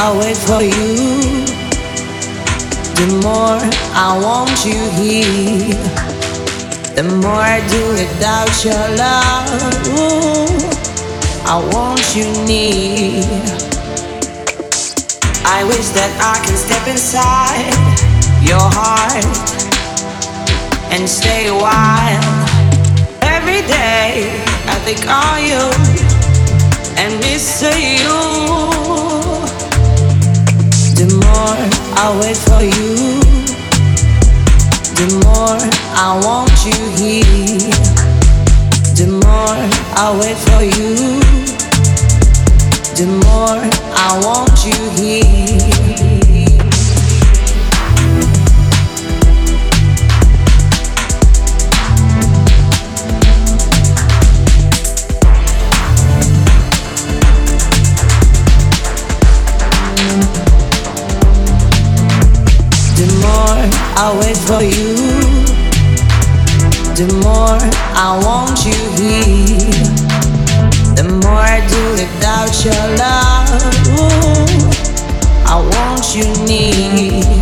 I wait for you, the more I want you here. The more I do without your love, ooh, I want you near. I wish that I can step inside your heart and stay a while. Every day I think of you and miss you. The more I wait for you, the more I want you here. The more I wait for you, the more I want you here. I wait for you, the more I want you here. The more I do without your love, I want you near.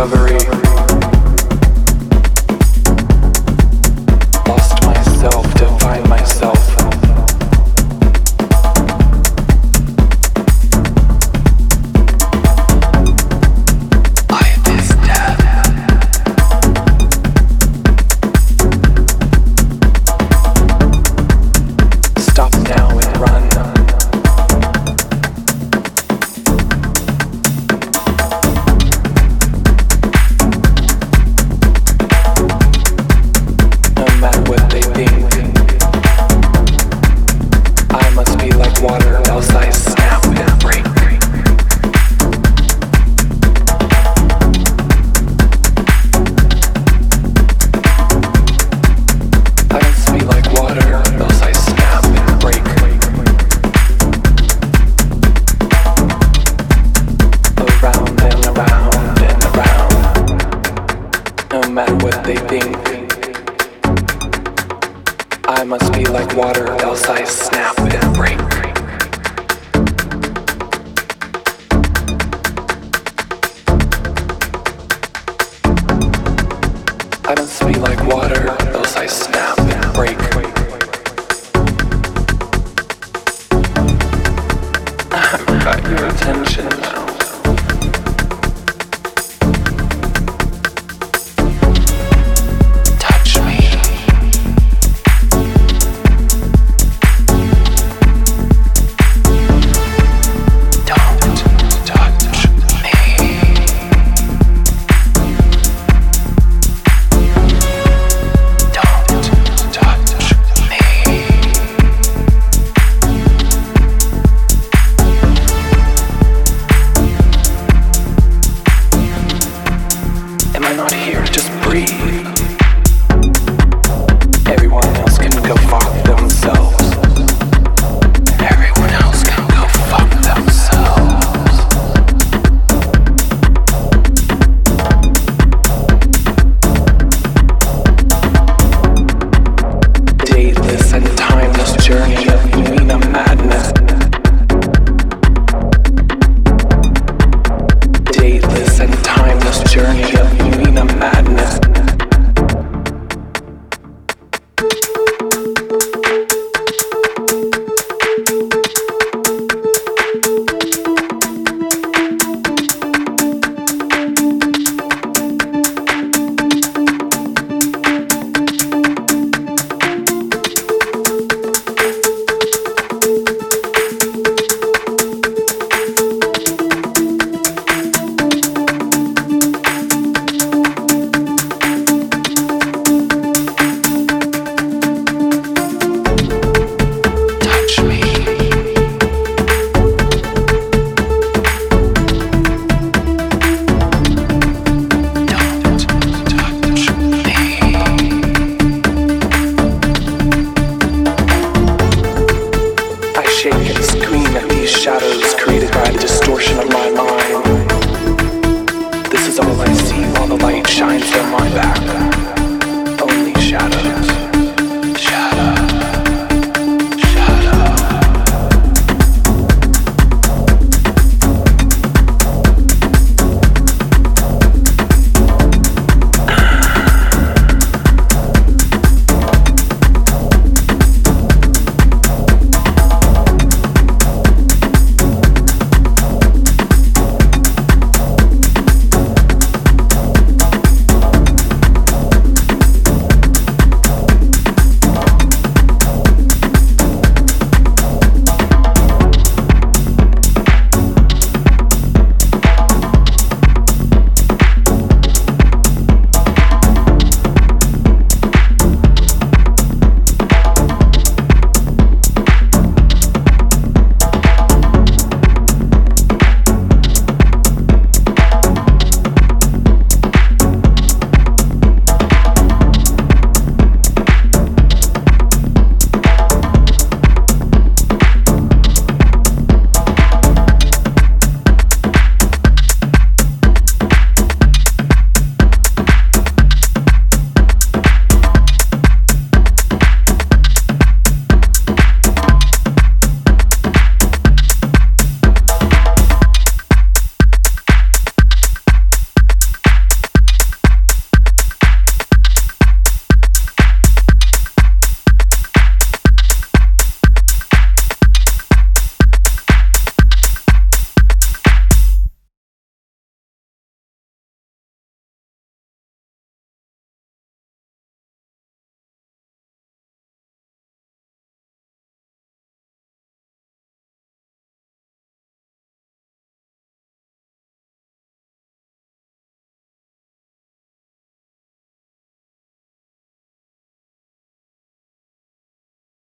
Recovery.